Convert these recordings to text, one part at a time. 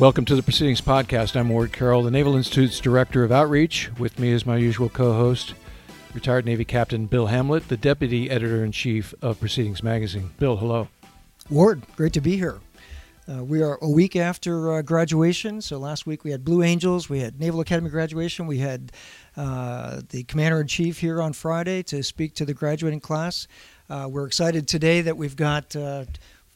Welcome to the Proceedings Podcast. I'm Ward Carroll, the Naval Institute's Director of Outreach. With me is my usual co host, retired Navy Captain Bill Hamlet, the Deputy Editor in Chief of Proceedings Magazine. Bill, hello. Ward, great to be here. Uh, we are a week after uh, graduation. So last week we had Blue Angels, we had Naval Academy graduation, we had uh, the Commander in Chief here on Friday to speak to the graduating class. Uh, we're excited today that we've got uh,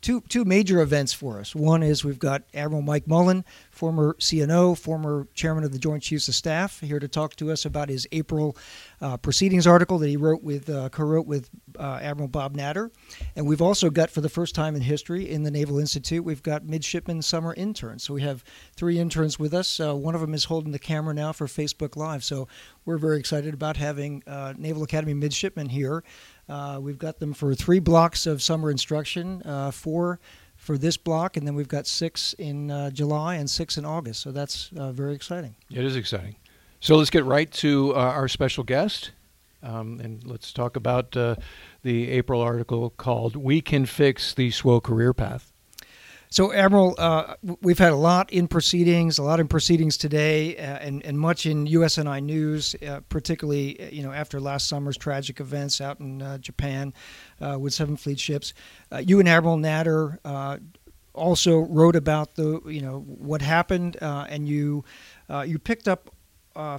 two two major events for us. One is we've got Admiral Mike Mullen, former CNO, former chairman of the Joint Chiefs of Staff, here to talk to us about his April uh, proceedings article that he wrote with uh, co-wrote with uh, Admiral Bob Natter. And we've also got, for the first time in history, in the Naval Institute, we've got midshipman summer interns. So we have three interns with us. Uh, one of them is holding the camera now for Facebook Live. So we're very excited about having uh, Naval Academy midshipmen here. Uh, we've got them for three blocks of summer instruction, uh, four for this block, and then we've got six in uh, July and six in August. So that's uh, very exciting. It is exciting. So let's get right to uh, our special guest. Um, and let's talk about uh, the April article called We Can Fix the SWO Career Path. So, Admiral, uh, we've had a lot in proceedings, a lot in proceedings today, uh, and, and much in USNI news, uh, particularly uh, you know after last summer's tragic events out in uh, Japan uh, with Seventh Fleet ships. you and Admiral Natter also wrote about the you know what happened, and you you picked up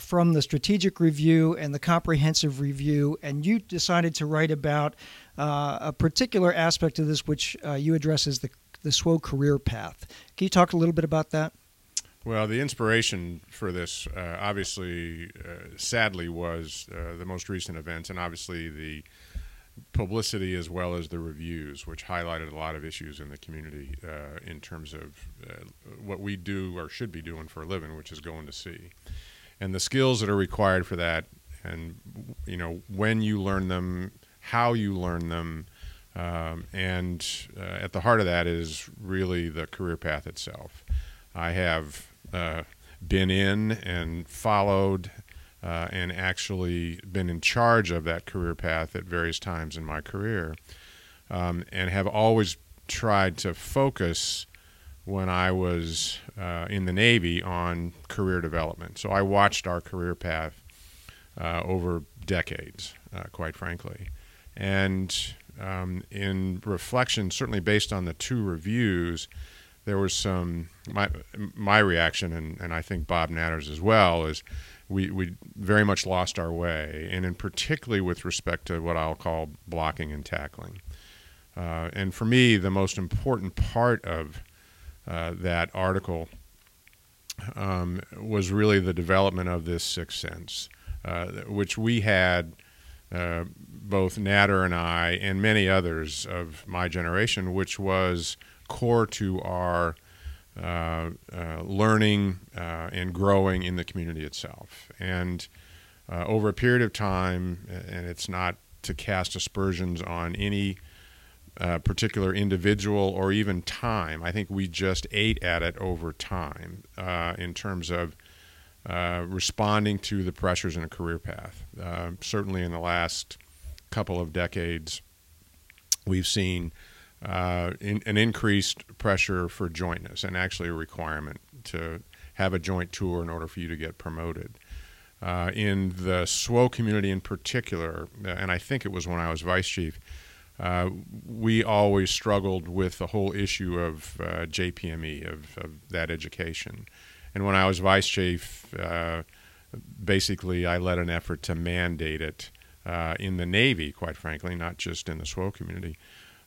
from the strategic review and the comprehensive review, and you decided to write about a particular aspect of this, which you address as the the SWO career path. Can you talk a little bit about that? Well, the inspiration for this, uh, obviously, uh, sadly, was uh, the most recent events, and obviously the publicity as well as the reviews, which highlighted a lot of issues in the community uh, in terms of uh, what we do or should be doing for a living, which is going to sea, and the skills that are required for that, and you know when you learn them, how you learn them, um, and uh, at the heart of that is really the career path itself. I have uh, been in and followed uh, and actually been in charge of that career path at various times in my career, um, and have always tried to focus when I was uh, in the Navy on career development. So I watched our career path uh, over decades, uh, quite frankly. And um, in reflection, certainly based on the two reviews, there was some my my reaction, and, and I think Bob Natter's as well, is we we very much lost our way, and in particularly with respect to what I'll call blocking and tackling. Uh, and for me, the most important part of uh, that article um, was really the development of this sixth sense, uh, which we had uh, both Natter and I, and many others of my generation, which was core to our uh, uh, learning uh, and growing in the community itself. And uh, over a period of time, and it's not to cast aspersions on any uh, particular individual or even time, I think we just ate at it over time in terms of. responding to the pressures in a career path. certainly in the last couple of decades, we've seen uh, in, an increased pressure for jointness and actually a requirement to have a joint tour in order for you to get promoted. Uh, in the SWO community in particular, uh, and I think it was when I was vice chief, uh, we always struggled with the whole issue of uh, JPME, of, of, that education. And when I was vice chief, uh, basically I led an effort to mandate it uh, in the Navy, quite frankly, not just in the SWO community,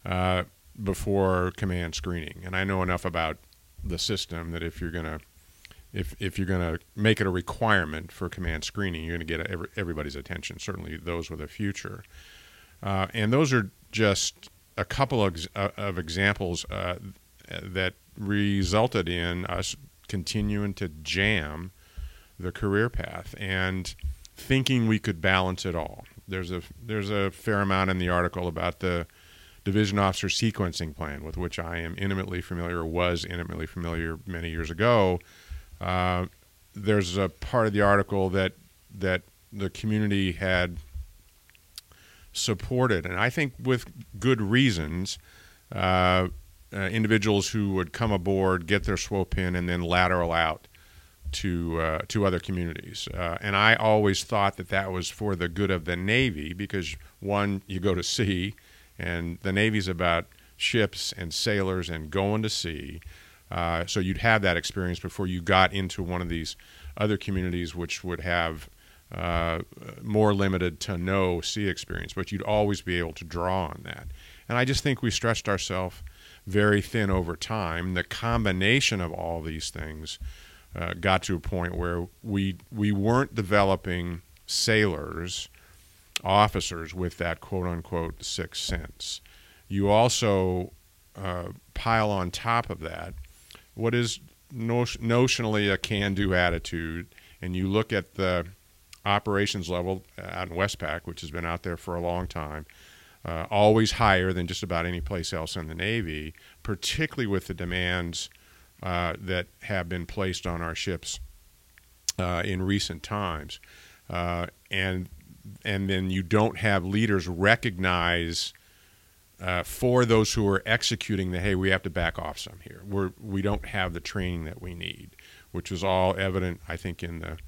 uh, before command screening. And I know enough about the system that if you're going to if, if you're going to make it a requirement for command screening, you're going to get every, everybody's attention, certainly those with a future. Uh, and those are just a couple of, uh, of examples uh, that resulted in us continuing to jam the career path and thinking we could balance it all there's a there's a fair amount in the article about the division officer sequencing plan, with which I am intimately familiar, was intimately familiar many years ago. Uh, there's a part of the article that that the community had supported, and I think with good reasons. Uh, uh, individuals who would come aboard, get their SWO pin, in, and then lateral out to uh, to other communities. Uh, and I always thought that that was for the good of the Navy because one, you go to sea, and the Navy's about ships and sailors and going to sea. Uh, so you'd have that experience before you got into one of these other communities, which would have uh, more limited to no sea experience. But you'd always be able to draw on that. And I just think we stretched ourselves very thin over time. The combination of all these things uh, got to a point where we we weren't developing sailors, officers with that quote unquote sixth sense. You also uh, pile on top of that what is notionally a can-do attitude, and you look at the operations level out in Westpac, which has been out there for a long time, uh, always higher than just about any place else in the Navy, particularly with the demands uh, that have been placed on our ships uh, in recent times, uh, and and then you don't have leaders recognize uh, for those who are executing the hey we have to back off some here. We're we don't have the training that we need which was all evident I think in the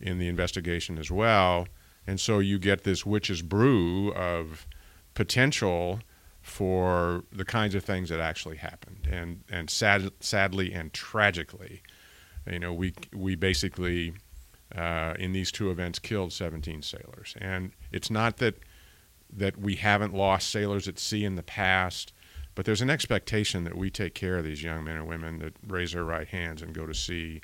in the investigation as well. And so you get this witch's brew of potential for the kinds of things that actually happened. And and sad, sadly and tragically you know we we basically uh, in these two events killed 17 sailors. And it's not that that we haven't lost sailors at sea in the past, but there's an expectation that we take care of these young men and women that raise their right hands and go to sea,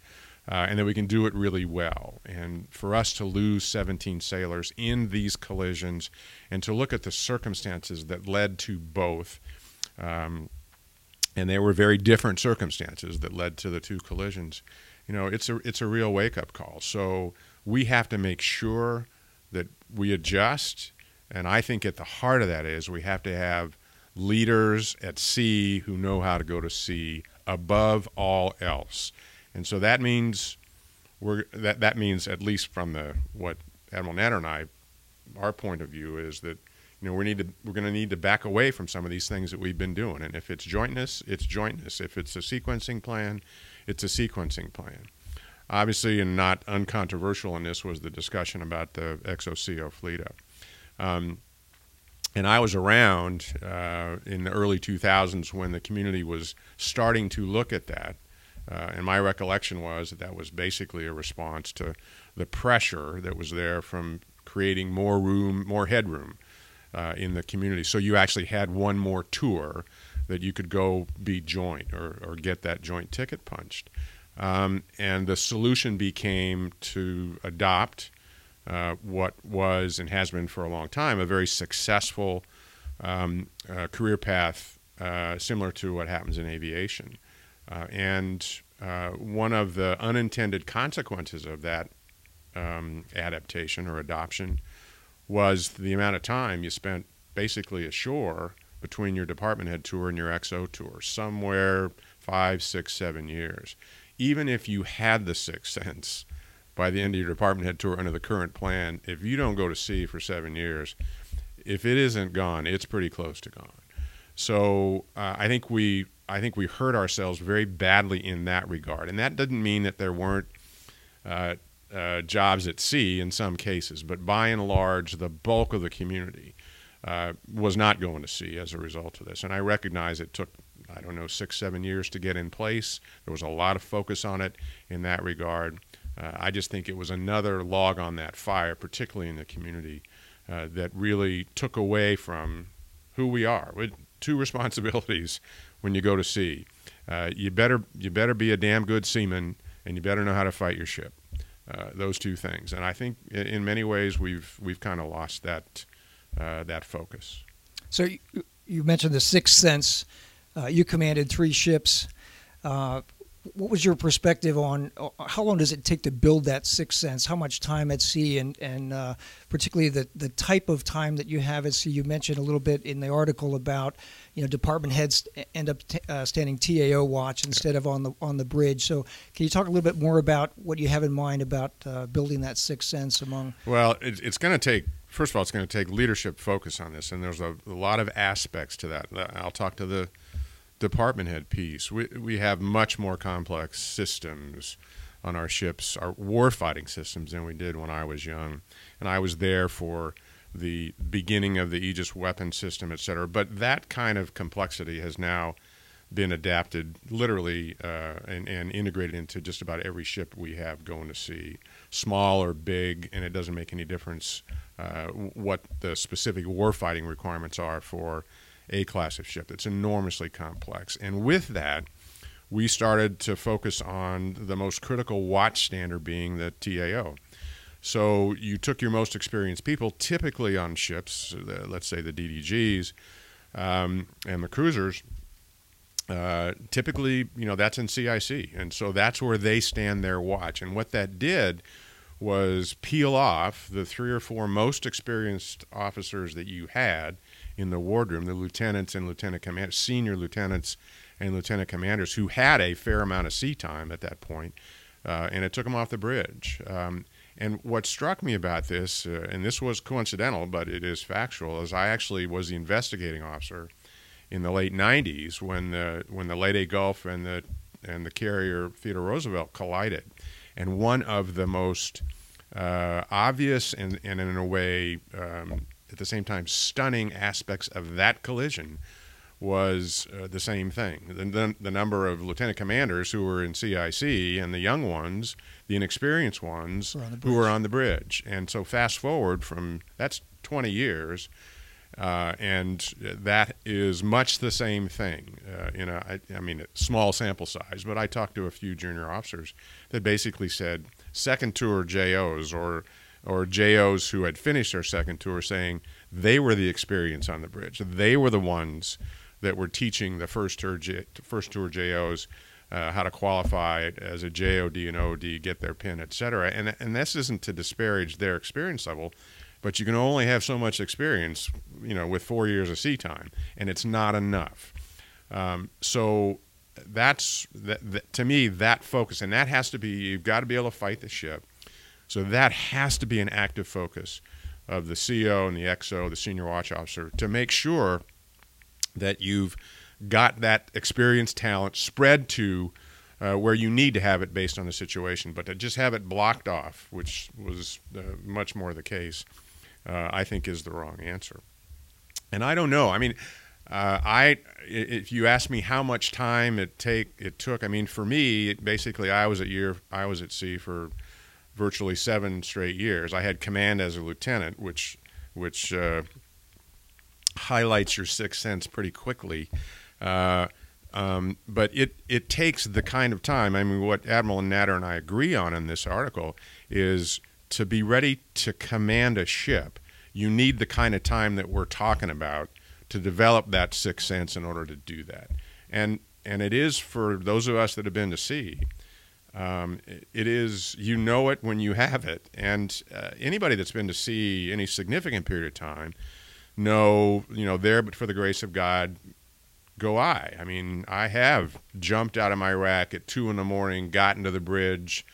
uh, and that we can do it really well. And for us to lose 17 sailors in these collisions and to look at the circumstances that led to both, um, and they were very different circumstances that led to the two collisions. You know, it's a it's a real wake up call. So we have to make sure that we adjust and I think at the heart of that is we have to have leaders at sea who know how to go to sea above all else. And so that means we're that that means at least from the what Admiral Natter and I our point of view is that you know we need to we're going to need to back away from some of these things that we've been doing. And if it's jointness it's jointness. If it's a sequencing plan it's a sequencing plan. Obviously and not uncontroversial in this was the discussion about the XO-CO fleet up um, and I was around uh, in the early 2000s when the community was starting to look at that. Uh, and my recollection was that that was basically a response to the pressure that was there from creating more room, more headroom uh, in the community. So you actually had one more tour that you could go be joint or, or get that joint ticket punched. Um, and the solution became to adopt uh, what was and has been for a long time a very successful um, uh, career path uh, similar to what happens in aviation. Uh, and uh, one of the unintended consequences of that um, adaptation or adoption was the amount of time you spent basically ashore between your department head tour and your XO tour, somewhere five, six, seven years. Even if you had the sixth sense, by the end of your department head tour under the current plan, if you don't go to sea for seven years, if it isn't gone, it's pretty close to gone. So uh, I think we I think we hurt ourselves very badly in that regard, and that doesn't mean that there weren't uh, uh, jobs at sea in some cases, but by and large, the bulk of the community uh, was not going to sea as a result of this. And I recognize it took I don't know six seven years to get in place. There was a lot of focus on it in that regard. Uh, I just think it was another log on that fire, particularly in the community, uh, that really took away from who we are. With two responsibilities when you go to sea. Uh, you better you better be a damn good seaman, and you better know how to fight your ship. Uh, those two things, and I think in many ways we've we've kind of lost that uh, that focus. So you, you mentioned the sixth sense. Uh, you commanded three ships. Uh, what was your perspective on how long does it take to build that sixth sense? How much time at sea, and and uh, particularly the the type of time that you have at sea? You mentioned a little bit in the article about you know department heads end up t- uh, standing TAO watch instead of on the on the bridge. So can you talk a little bit more about what you have in mind about uh, building that sixth sense among? Well, it, it's going to take. First of all, it's going to take leadership focus on this, and there's a, a lot of aspects to that. I'll talk to the department head piece. We we have much more complex systems on our ships, our warfighting systems, than we did when I was young, and I was there for the beginning of the Aegis weapon system, et cetera. But that kind of complexity has now been adapted literally uh, and, and, integrated into just about every ship we have going to sea, small or big, and it doesn't make any difference uh, what the specific warfighting requirements are for a class of ship. It's enormously complex. And with that, we started to focus on the most critical watch standard being the TAO. So you took your most experienced people, typically on ships, let's say the DDGs um, and the cruisers. Uh, typically, you know, that's in CIC. And so that's where they stand their watch. And what that did was peel off the three or four most experienced officers that you had in the wardroom, the lieutenants and lieutenant commanders, senior lieutenants and lieutenant commanders who had a fair amount of sea time at that point, uh, and it took them off the bridge. Um, and what struck me about this, uh, and this was coincidental, but it is factual, is I actually was the investigating officer in the late '90s when the when the Leyte Gulf and the and the carrier Theodore Roosevelt collided, and one of the most uh, obvious and, and in a way um, at the same time stunning aspects of that collision was uh, the same thing. The, the, the, number of lieutenant commanders who were in CIC and the young ones, the inexperienced ones, who were on the bridge. And so fast forward from that's 20 years, uh, and that is much the same thing. Uh, in a, I, I mean, a small sample size, but I talked to a few junior officers that basically said second tour JOs or or JOs who had finished their second tour saying they were the experience on the bridge. They were the ones that were teaching the first tour, J, first tour JOs uh, how to qualify as a JOD and OD, get their pin, etc. And and this isn't to disparage their experience level, but you can only have so much experience, you know, with four years of sea time, and it's not enough. Um, so that's that, that, to me that focus, and that has to be you've got to be able to fight the ship. So that has to be an active focus of the CO and the XO, the senior watch officer, to make sure that you've got that experienced talent spread to uh, where you need to have it based on the situation. But to just have it blocked off, which was uh, much more the case, uh, I think is the wrong answer. And I don't know. I mean, uh, I if you ask me how much time it take it took, I mean, for me, it, basically, I was at year I was at sea for virtually seven straight years. I had command as a lieutenant, which which uh, highlights your sixth sense pretty quickly. Uh, um, but it, it takes the kind of time. I mean, what Admiral Natter and I agree on in this article is to be ready to command a ship, you need the kind of time that we're talking about to develop that sixth sense in order to do that. And, and it is for those of us that have been to sea. Um, it is you know it when you have it, and uh, anybody that's been to sea any significant period of time know, you know, there but for the grace of God, go I. I mean, I have jumped out of my rack at two in the morning, gotten to the bridge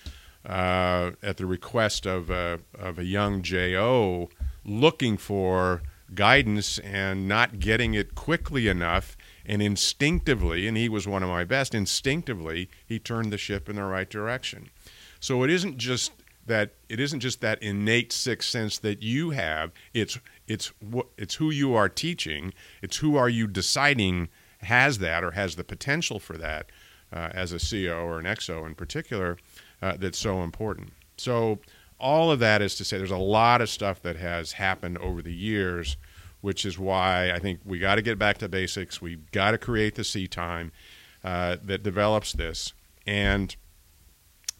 uh, at the request of a, of a young JO looking for guidance and not getting it quickly enough. And instinctively, and he was one of my best, instinctively, he turned the ship in the right direction. So it isn't just that it isn't just that innate sixth sense that you have. It's it's what it's who you are teaching. It's who are you deciding has that or has the potential for that uh, as a CO or an XO in particular uh, that's so important. So all of that is to say there's a lot of stuff that has happened over the years, which is why I think we got to get back to basics. We got to create the sea time uh, that develops this and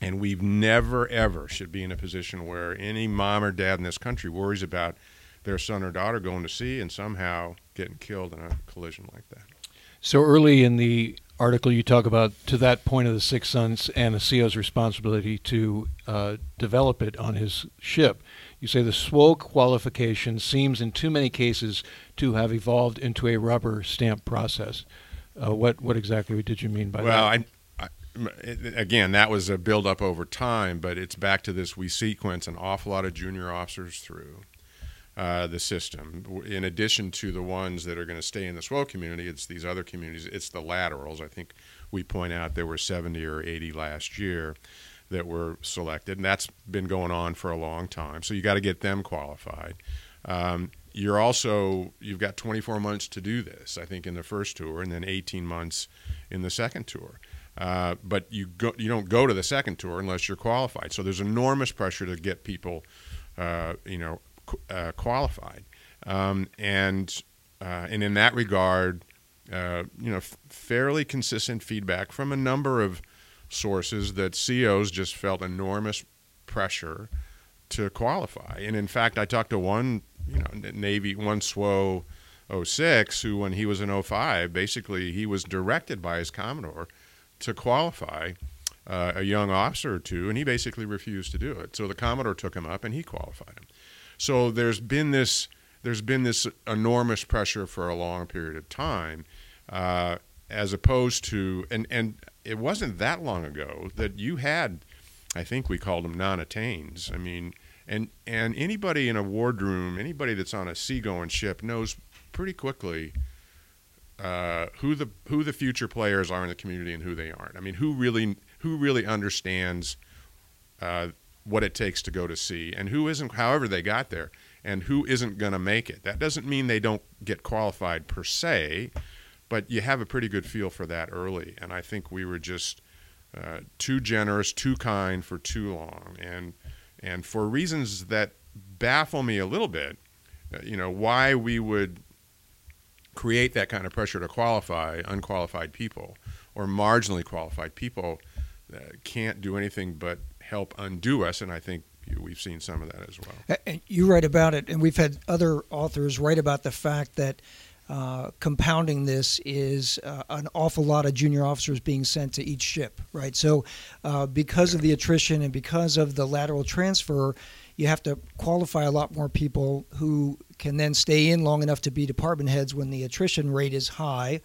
and we've never ever should be in a position where any mom or dad in this country worries about their son or daughter going to sea and somehow getting killed in a collision like that. So early in the article, you talk about to that point of the sixth sense and the CEO's responsibility to uh, develop it on his ship. You say the SWO qualification seems in too many cases to have evolved into a rubber stamp process. Uh, what what exactly did you mean by well, that? Well, again, that was a build up over time, but it's back to this. We sequence an awful lot of junior officers through uh, the system. In addition to the ones that are going to stay in the SWO community, it's these other communities. It's the laterals. I think we point out there were 70 or 80 last year that were selected, and that's been going on for a long time. So you got to get them qualified. Um, you're also you've got 24 months to do this. I think in the first tour, and then 18 months in the second tour. Uh, but you go, you don't go to the second tour unless you're qualified. So there's enormous pressure to get people, uh, you know, uh, qualified. Um, and uh, and in that regard, uh, you know, f- fairly consistent feedback from a number of sources that COs just felt enormous pressure to qualify. And in fact, I talked to one, you know, Navy one SWO 06 who, when he was in 05, basically he was directed by his commodore to qualify uh, a young officer or two, and he basically refused to do it. So the commodore took him up, and he qualified him. So there's been this there's been this enormous pressure for a long period of time, uh, as opposed to and and it wasn't that long ago that you had, I think we called them non-attains. I mean, and and anybody in a wardroom, anybody that's on a seagoing ship knows pretty quickly uh, who the who the future players are in the community and who they aren't. I mean, who really who really understands uh, what it takes to go to sea and who isn't. However, they got there and who isn't going to make it. That doesn't mean they don't get qualified per se, but you have a pretty good feel for that early. And I think we were just uh, too generous, too kind for too long, and and for reasons that baffle me a little bit. Uh, you know why we would create that kind of pressure to qualify unqualified people or marginally qualified people uh, can't do anything but help undo us. And I think we've seen some of that as well. And you write about it, and we've had other authors write about the fact that uh, compounding this is uh, an awful lot of junior officers being sent to each ship, right? So, uh, because of the attrition and because of the lateral transfer, you have to qualify a lot more people who can then stay in long enough to be department heads when the attrition rate is high,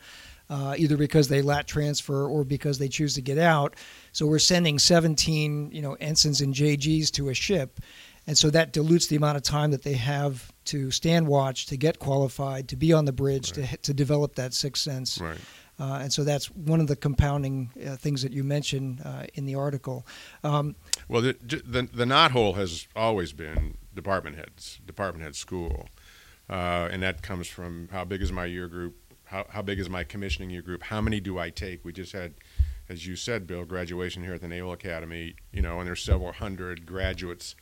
uh, either because they lat transfer or because they choose to get out. So we're sending 17, you know, ensigns and JGs to a ship, and so that dilutes the amount of time that they have to stand watch, to get qualified, to be on the bridge, right. to to develop that sixth sense. Right. Uh, and so that's one of the compounding uh, things that you mentioned uh, in the article. Um, well, the, the, the knothole has always been department heads, department head school, uh, and that comes from how big is my year group, how how big is my commissioning year group, how many do I take? We just had, as you said, Bill, graduation here at the Naval Academy, you know, and there's several hundred graduates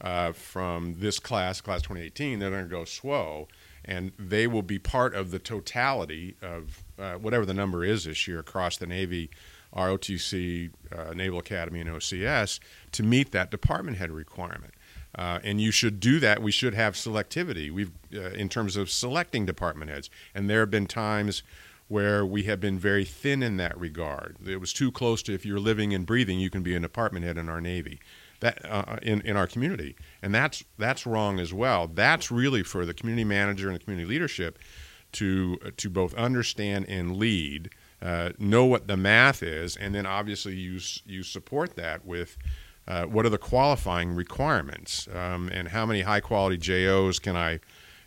uh, from this class, class 2018, that are going to go SWO and they will be part of the totality of uh, whatever the number is this year across the Navy, ROTC, uh, Naval Academy, and OCS to meet that department head requirement. Uh, and you should do that. We should have selectivity. We've uh, in terms of selecting department heads, and there have been times where we have been very thin in that regard. It was too close to if you're living and breathing, you can be an apartment head in our Navy that uh, in in our community, and that's that's wrong as well. That's really for the community manager and the community leadership to uh, to both understand and lead, uh, know what the math is, and then obviously you you support that with. Uh, what are the qualifying requirements, um, and how many high quality JOs can I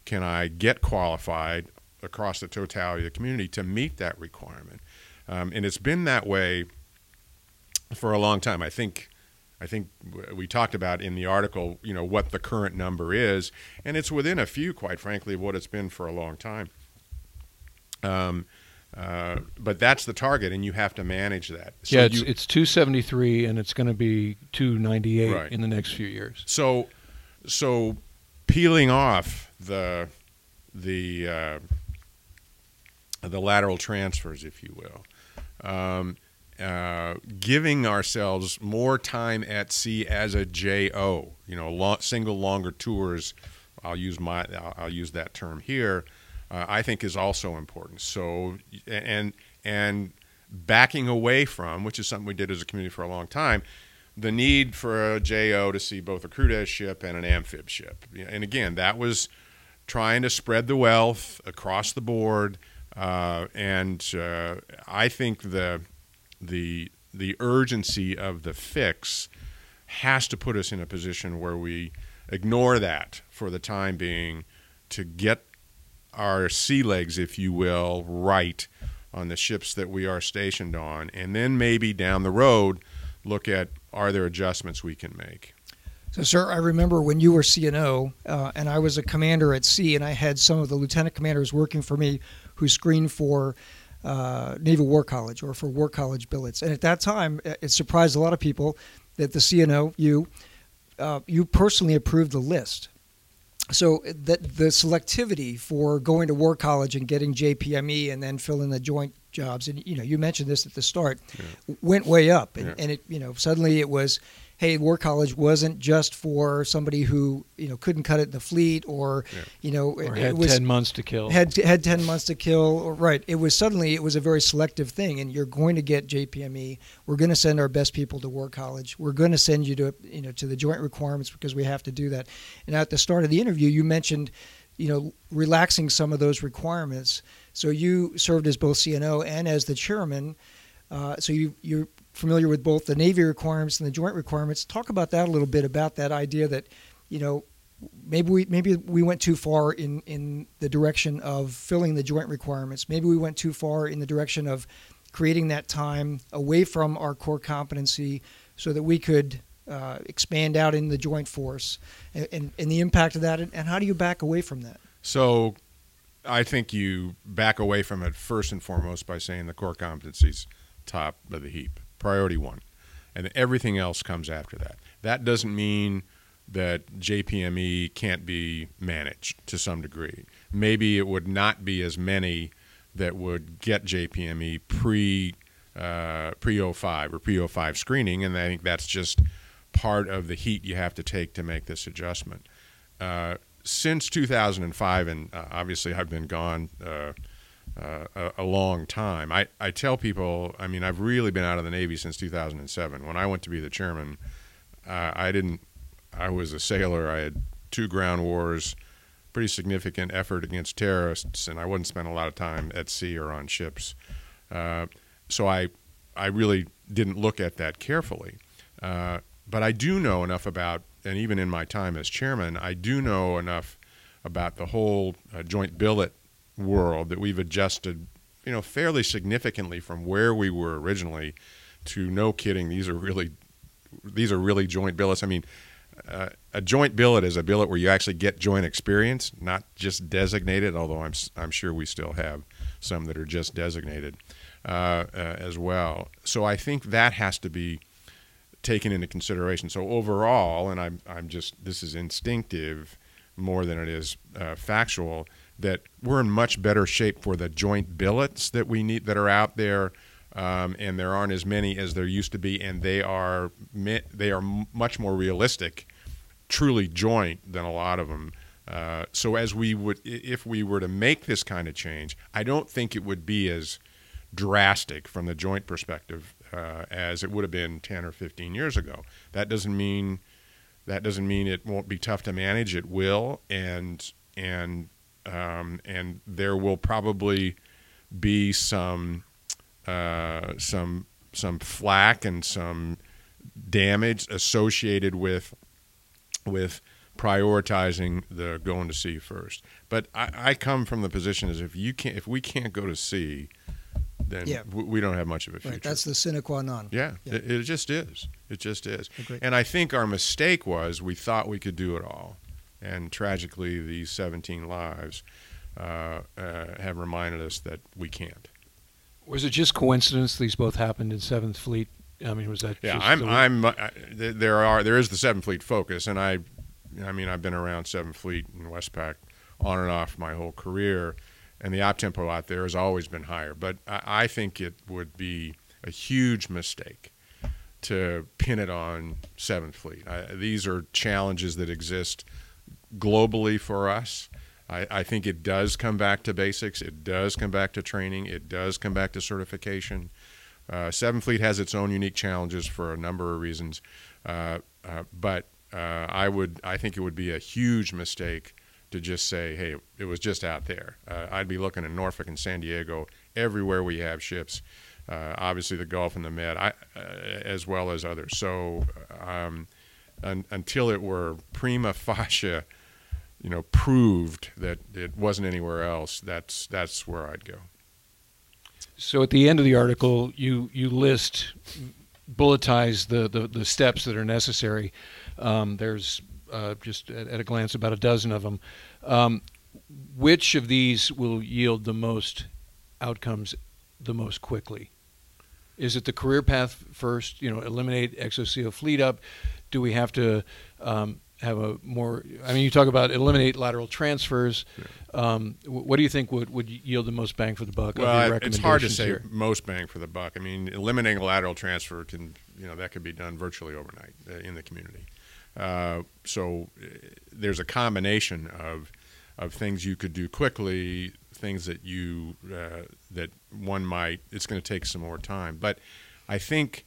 can I get qualified across the totality of the community to meet that requirement? Um, and it's been that way for a long time. I think I think we talked about in the article, you know, what the current number is, and it's within a few, quite frankly, of what it's been for a long time. Um, uh, but that's the target, and you have to manage that. So yeah, it's, you, it's 273, and it's going to be 298 right. in the next few years. So, so peeling off the the uh, the lateral transfers, if you will. Um, uh, giving ourselves more time at sea as a JO, you know, long, single longer tours. I'll use my I'll, I'll use that term here. Uh, I think is also important. So and and backing away from, which is something we did as a community for a long time, the need for a JO to see both a crude ship and an amphib ship. And again, that was trying to spread the wealth across the board. Uh, and uh, I think the the the urgency of the fix has to put us in a position where we ignore that for the time being to get our sea legs, if you will, right on the ships that we are stationed on, and then maybe down the road look at are there adjustments we can make. So, sir, I remember when you were CNO, uh, and I was a commander at sea, and I had some of the lieutenant commanders working for me who screened for uh, Naval War College or for War College billets. And at that time, it surprised a lot of people that the CNO, you, uh, you personally approved the list. So that the selectivity for going to War College and getting JPME and then filling the joint jobs, and you know, you mentioned this at the start, yeah. went way up, and, yeah. and it, you know, suddenly it was hey, War College wasn't just for somebody who you know couldn't cut it in the fleet or yeah. you know or it, had it was, ten months to kill. Had had ten months to kill. Or, right. It was suddenly it was a very selective thing, and you're going to get JPME. We're going to send our best people to War College. We're going to send you to you know to the joint requirements because we have to do that. And at the start of the interview, you mentioned you know relaxing some of those requirements. So you served as both CNO and as the chairman. Uh, so you you're familiar with both the Navy requirements and the joint requirements. Talk about that a little bit about that idea that, you know, maybe we maybe we went too far in in the direction of filling the joint requirements. Maybe we went too far in the direction of creating that time away from our core competency so that we could uh, expand out in the joint force and, and, and the impact of that and, and how do you back away from that so i think you back away from it first and foremost by saying the core competencies top of the heap priority one, and everything else comes after that. That doesn't mean that JPME can't be managed to some degree. Maybe it would not be as many that would get JPME pre uh, pre 05 or pre 05 screening, and I think that's just part of the heat you have to take to make this adjustment. Uh, since 2005, and uh, obviously I've been gone uh, a, a, long time. I, I tell people, I mean, I've really been out of the Navy since 2007. When I went to be the chairman, uh, I didn't, I was a sailor. I had two ground wars, pretty significant effort against terrorists, and I wouldn't spend a lot of time at sea or on ships. Uh, so I, I really didn't look at that carefully. Uh, but I do know enough about, and even in my time as chairman, I do know enough about the whole uh, joint billet world that we've adjusted, you know, fairly significantly from where we were originally to no kidding. These are really these are really joint billets. I mean, uh, a joint billet is a billet where you actually get joint experience, not just designated. Although I'm I'm sure we still have some that are just designated uh, uh, as well. So I think that has to be taken into consideration. So overall, and I'm I'm just this is instinctive more than it is uh, factual that we're in much better shape for the joint billets that we need that are out there. Um, and there aren't as many as there used to be, and they are they are much more realistic, truly joint than a lot of them. Uh, so as we would, if we were to make this kind of change, I don't think it would be as drastic from the joint perspective uh, as it would have been 10 or 15 years ago. That doesn't mean that doesn't mean it won't be tough to manage. It will, and and um, and there will probably be some uh, some some flack and some damage associated with with prioritizing the going to sea first. But I, I come from the position as if you can't if we can't go to sea, then yeah. we don't have much of a future. Right. That's the sine qua non. Yeah, yeah. It, it, just is. It just is. And I think our mistake was we thought we could do it all and tragically, these 17 lives uh, uh, have reminded us that we can't. Was it just coincidence these both happened in Seventh Fleet? I mean, was that? Yeah, I'm. I'm. Uh, there are. There is the Seventh Fleet focus, and I. I mean, I've been around Seventh Fleet and Westpac on and off my whole career, and the op tempo out there has always been higher. But I, I think it would be a huge mistake to pin it on Seventh Fleet. I, these are challenges that exist globally for us. I, I, think it does come back to basics. It does come back to training. It does come back to certification. Uh, Seven Fleet has its own unique challenges for a number of reasons, uh, uh, but uh, I would I think it would be a huge mistake to just say, hey, it was just out there. Uh, I'd be looking at Norfolk and San Diego everywhere we have ships. Uh, obviously, the Gulf and the Med, I, as well as others. So. Um, un, until it were prima facie, you know, proved that it wasn't anywhere else. That's that's where I'd go. So at the end of the article, you you list bulletize the, the, the steps that are necessary. Um, there's uh, just at, at, a glance about a dozen of them. Um, which of these will yield the most outcomes the most quickly? Is it the career path first? You know, eliminate XO-CO fleet up. Do we have to um, have a more? I mean, you talk about eliminate lateral transfers. Yeah. Um, what do you think would, would yield the most bang for the buck? Well, it's hard to say here? most bang for the buck. I mean, eliminating a lateral transfer can, you know, that could be done virtually overnight uh, in the community. Uh, so uh, there's a combination of of things you could do quickly, things that you uh, that one might. It's going to take some more time, but I think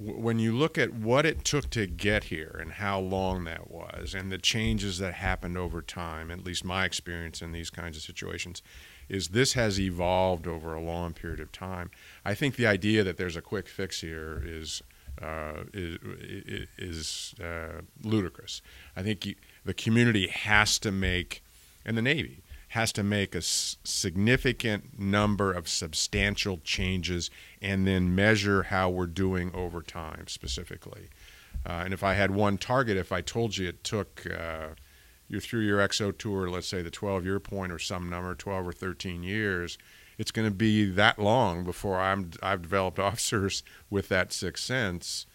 when you look at what it took to get here and how long that was, and the changes that happened over time, at least my experience in these kinds of situations, is this has evolved over a long period of time. I think the idea that there's a quick fix here is uh, is, is uh, ludicrous. I think the community has to make, and the Navy has to make a s- significant number of substantial changes and then measure how we're doing over time specifically. Uh, and if I had one target, if I told you it took uh, you through your XO tour, let's say the 12 year point or some number, 12 or 13 years, it's going to be that long before I'm, I've developed officers with that sixth sense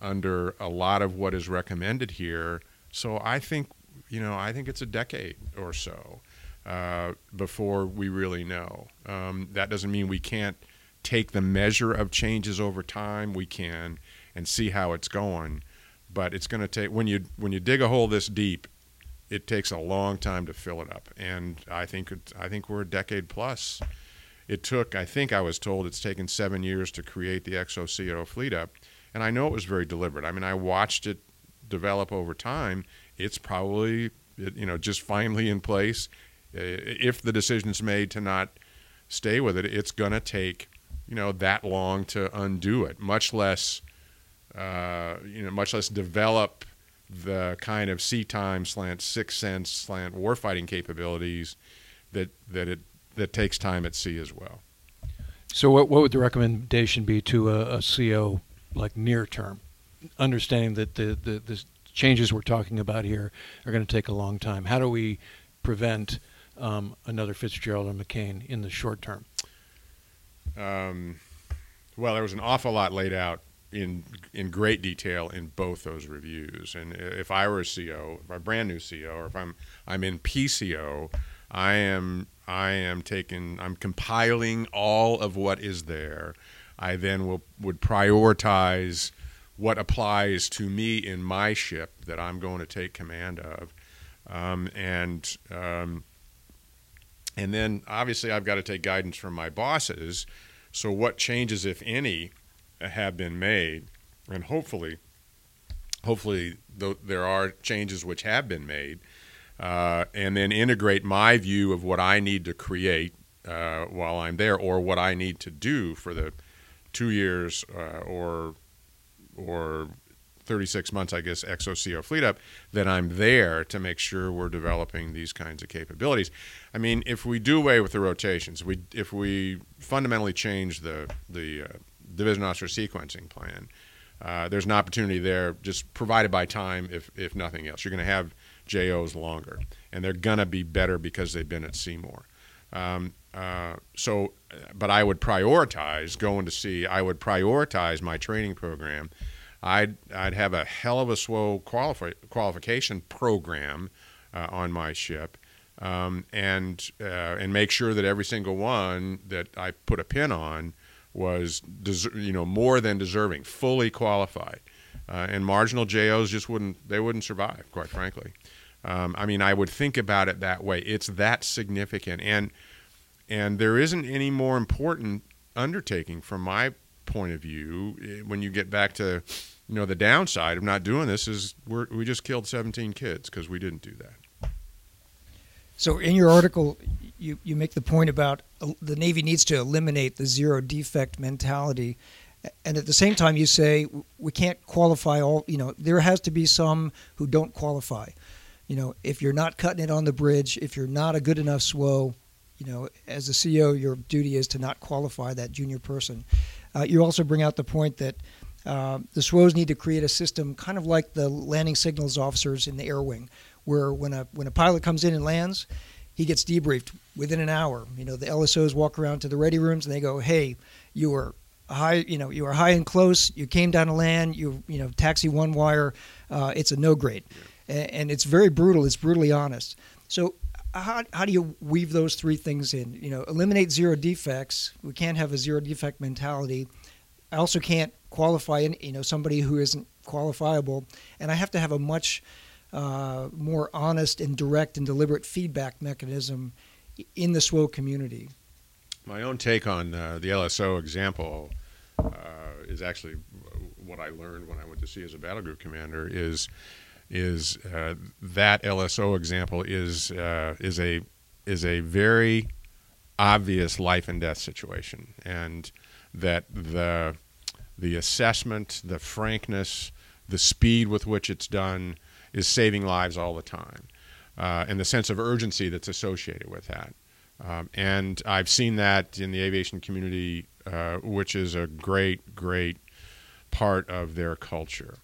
under a lot of what is recommended here. So I think, you know, I think it's a decade or so uh, before we really know. Um, that doesn't mean we can't take the measure of changes over time. We can and see how it's going, but it's going to take when you when you dig a hole this deep, it takes a long time to fill it up. And I think it, I think we're a decade plus. It took, I think I was told it's taken seven years to create the XO-CO fleet up, and I know it was very deliberate. I mean, I watched it develop over time. It's probably you know just finally in place if the decision is made to not stay with it, it's going to take you know that long to undo it. Much less uh, you know much less develop the kind of sea time slant six sense slant warfighting capabilities that that it that takes time at sea as well. So what what would the recommendation be to a, a CO like near term, understanding that the, the the changes we're talking about here are going to take a long time? How do we prevent um, another Fitzgerald or McCain in the short term? Um, well, there was an awful lot laid out in in great detail in both those reviews. And if I were a CO, if I'm a brand new CO, or if I'm I'm in PCO, I am I am taking I'm compiling all of what is there. I then will would prioritize what applies to me in my ship that I'm going to take command of, um, and um, and then obviously I've got to take guidance from my bosses. So, what changes, if any, have been made? And hopefully, hopefully th- there are changes which have been made. Uh, and then integrate my view of what I need to create uh, while I'm there, or what I need to do for the two years uh, or or 36 months, I guess, XO-CO fleet up, that I'm there to make sure we're developing these kinds of capabilities. I mean, if we do away with the rotations, we if we fundamentally change the the uh, division officer sequencing plan, uh, there's an opportunity there, just provided by time, if if nothing else. You're going to have JOs longer, and they're going to be better because they've been at sea more. Um, uh, so, but I would prioritize going to sea. I would prioritize my training program I'd I'd have a hell of a SWO qualifi- qualification program uh, on my ship, um, and uh, and make sure that every single one that I put a pin on was you know more than deserving, fully qualified, uh, and marginal JOs just wouldn't they wouldn't survive, quite frankly. Um, I mean, I would think about it that way. It's that significant, and and there isn't any more important undertaking from my point of view eh, when you get back to you know, the downside of not doing this is we're, we just killed 17 kids because we didn't do that. So, in your article, you, you make the point about uh, the Navy needs to eliminate the zero defect mentality. And at the same time, you say we can't qualify all. You know, there has to be some who don't qualify. You know, if you're not cutting it on the bridge, if you're not a good enough SWO, you know, as a CEO, your duty is to not qualify that junior person. Uh, you also bring out the point that uh, the SWOs need to create a system kind of like the landing signals officers in the air wing, where when a when a pilot comes in and lands, he gets debriefed within an hour. You know, the LSOs walk around to the ready rooms and they go, "Hey, you were high, you know, you were high and close. You came down to land. You you know, taxi one wire. Uh, it's a no grade, and, and it's very brutal. It's brutally honest. So how, how do you weave those three things in? You know, eliminate zero defects. We can't have a zero defect mentality. I also can't qualify, in, you know, somebody who isn't qualifiable, and I have to have a much uh, more honest and direct and deliberate feedback mechanism in the SWO community. My own take on uh, the LSO example uh, is actually what I learned when I went to sea as a battle group commander. Is is uh, that LSO example is uh, is a is a very obvious life and death situation, and that the the assessment, the frankness, the speed with which it's done is saving lives all the time, uh, and the sense of urgency that's associated with that. Um, and I've seen that in the aviation community, uh, which is a great, great part of their culture.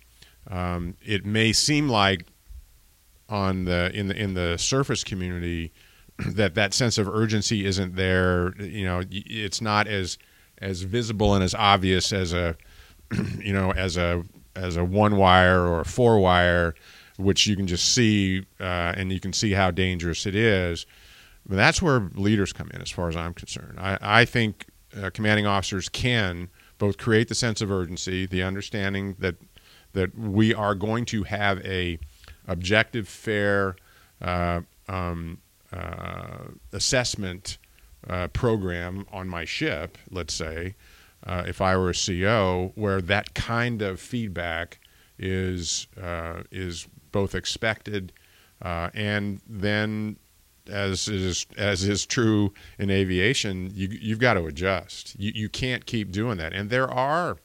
Um, it may seem like on the in the in the surface community that that sense of urgency isn't there. You know, it's not as as visible and as obvious as a you know as a as a one wire or a four wire, which you can just see uh, and you can see how dangerous it is. But that's where leaders come in, as far as I'm concerned. I, I think uh, commanding officers can both create the sense of urgency, the understanding that that we are going to have a objective, fair uh, um, uh, assessment uh, program on my ship, let's say, uh, if I were a CO, where that kind of feedback is uh, is both expected uh, and then as is as is true in aviation, you you've got to adjust. You you can't keep doing that. And there are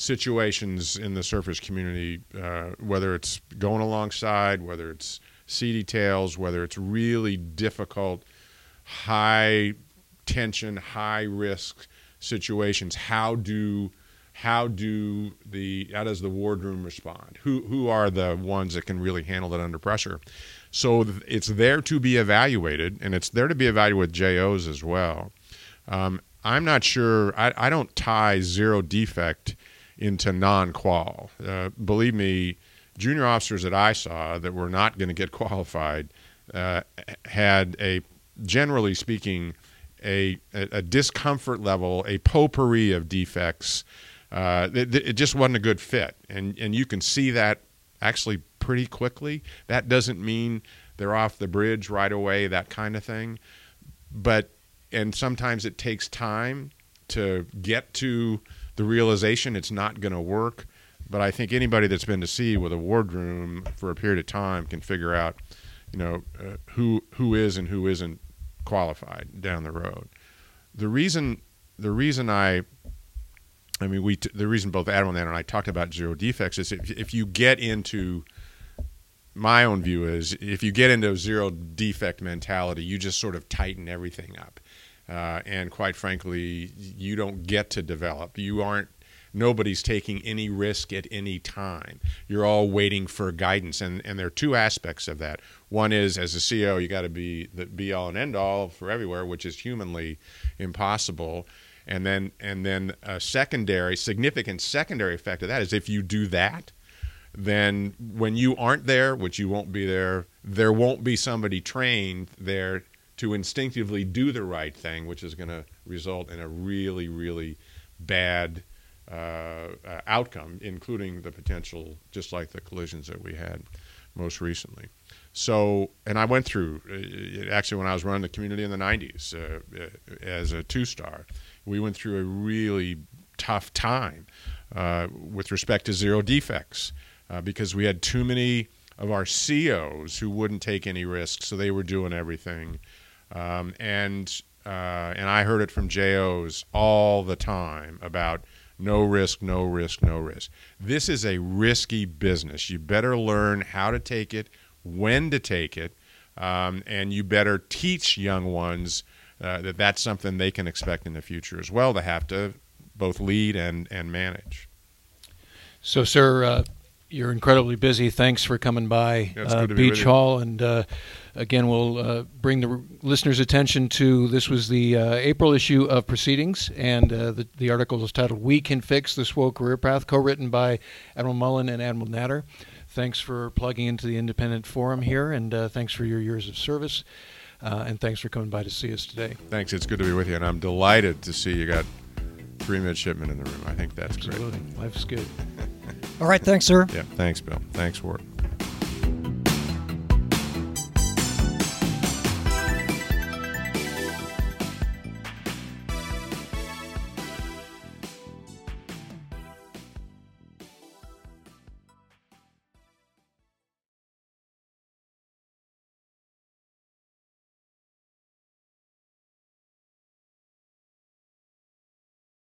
situations in the surface community, uh, whether it's going alongside, whether it's sea details, whether it's really difficult, high tension, high risk situations. How do how do the how does the wardroom respond? Who who are the ones that can really handle it under pressure? So it's there to be evaluated, and it's there to be evaluated with JOs as well. Um, I'm not sure. I, I don't tie zero defect into non-qual. Uh, believe me, junior officers that I saw that were not going to get qualified uh, had a, generally speaking, a, a, discomfort level, a potpourri of defects. Uh, it, it, just wasn't a good fit, and and you can see that actually pretty quickly. That doesn't mean they're off the bridge right away, that kind of thing, but and sometimes it takes time to get to the realization it's not going to work. But I think anybody that's been to sea with a wardroom for a period of time can figure out, you know, uh, who who is and who isn't qualified down the road. The reason the reason I I mean, we t- the reason both Admiral and I talked about zero defects is if, if you get into my own view is if you get into a zero defect mentality, you just sort of tighten everything up. Uh, and quite frankly, you don't get to develop. You aren't. Nobody's taking any risk at any time. You're all waiting for guidance, and and there are two aspects of that. One is as a CEO, you got to be the be all and end all for everywhere, which is humanly impossible. And then and then a secondary, significant secondary effect of that is if you do that, then when you aren't there, which you won't be there, there won't be somebody trained there to instinctively do the right thing, which is going to result in a really, really bad uh, uh, outcome, including the potential, just like the collisions that we had most recently. So, and I went through, uh, actually, when I was running the community in the 90s uh, uh, as a two star, we went through a really tough time uh, with respect to zero defects because we had too many of our COs who wouldn't take any risks, so they were doing everything. Um, and uh, and I heard it from JOs all the time about No risk, no risk, no risk. This is a risky business. You better learn how to take it, when to take it, um, and you better teach young ones uh, that that's something they can expect in the future as well to have to both lead and, and manage. So, sir, uh, you're incredibly busy. Thanks for coming by Yeah, uh, be Beach. Hall. And uh, again, we'll uh, bring the listeners' attention to this was the uh, April issue of Proceedings, and uh, the, the article is titled We Can Fix the SWO Career Path, co written by Admiral Mullen and Admiral Natter. Thanks for plugging into the independent forum here, and uh, thanks for your years of service. Uh, and thanks for coming by to see us today. Thanks. It's good to be with you, and I'm delighted to see you got three midshipmen in the room. I think that's great. Life's good. All right, thanks, sir. Yeah. Thanks, Bill. Thanks, Ward.